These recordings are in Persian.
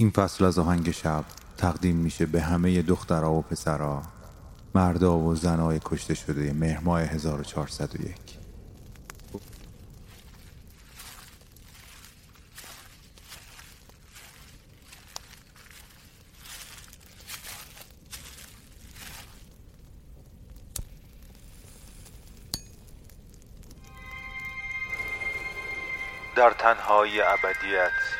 این فصل از آهنگ شب تقدیم میشه به همه دخترها و پسرها مردا و زنای کشته شده مهرماه 1401 در تنهایی ابدیت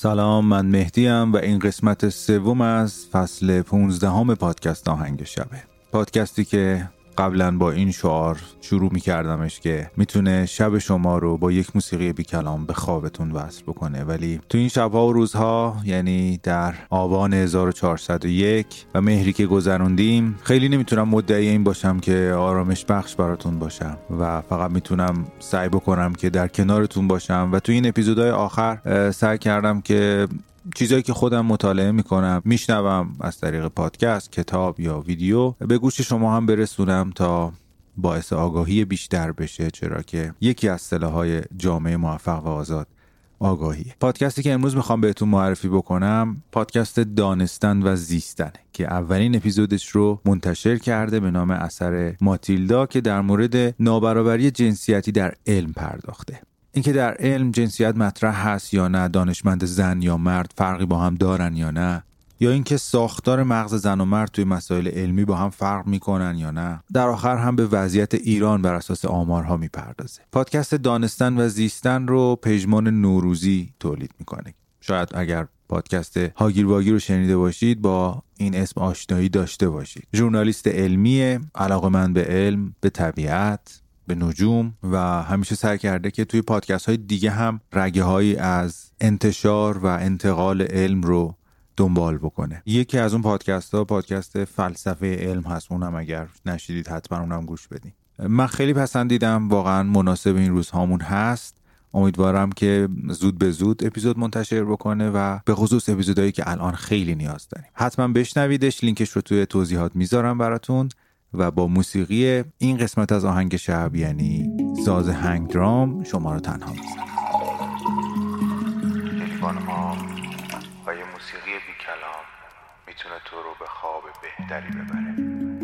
سلام من مهدیم و این قسمت سوم از فصل 15 پادکست آهنگ شبه. پادکستی که قبلا با این شعار شروع می کردمش که می‌تونه شب شما رو با یک موسیقی بی کلام به خوابتون وصل بکنه. ولی تو این شبها و روزها یعنی در آبان 1401 و مهری که گذروندیم خیلی نمی‌تونم مدعی این باشم که آرامش بخش براتون باشم و فقط می‌تونم سعی بکنم که در کنارتون باشم. و تو این اپیزودهای آخر سعی کردم که چیزایی که خودم مطالعه می‌کنم میشنوم از طریق پادکست کتاب یا ویدیو. به گوش شما هم برسونم تا باعث آگاهی بیشتر بشه چرا که یکی از های جامعه موفق و آزاد آگاهی. پادکستی که امروز می‌خوام بهتون معرفی بکنم پادکست دانستن و زیستن که اولین اپیزودش رو منتشر کرده به نام اثر ماتیلدا که در مورد نابرابری جنسیتی در علم پرداخته. اینکه در علم جنسیت مطرح هست یا نه دانشمند زن یا مرد فرقی با هم دارن یا نه یا اینکه ساختار مغز زن و مرد توی مسائل علمی با هم فرق می‌کنن یا نه. در آخر هم به وضعیت ایران بر اساس آمارها می‌پردازه. پادکست دانستن و زیستن رو پژمان نوروزی تولید می‌کنه. شاید اگر پادکست هاگیر واگیر رو شنیده باشید با این اسم آشنایی داشته باشید. ژورنالیست علمی علاقه من به علم به طبیعت. به نجوم و همیشه سعی کرده که توی پادکست های دیگه هم رگه هایی از انتشار و انتقال علم رو دنبال بکنه. یکی از اون پادکست ها پادکست فلسفه علم هست. اونم اگر نشیدید حتما اونم گوش بدین. من خیلی پسندیدم. واقعا مناسب این روزهامون هست. امیدوارم که زود به زود اپیزود منتشر بکنه و به خصوص اپیزودهایی که الان خیلی نیاز داریم. حتما بشنویدش. لینکش رو توی توضیحات می‌ذارم براتون. و با موسیقی این قسمت از آهنگ شب یعنی ساز هنگ درام شما رو تنها می‌زنم. ها و یه موسیقی بی کلام می‌تونه تو رو به خواب بهتری ببره.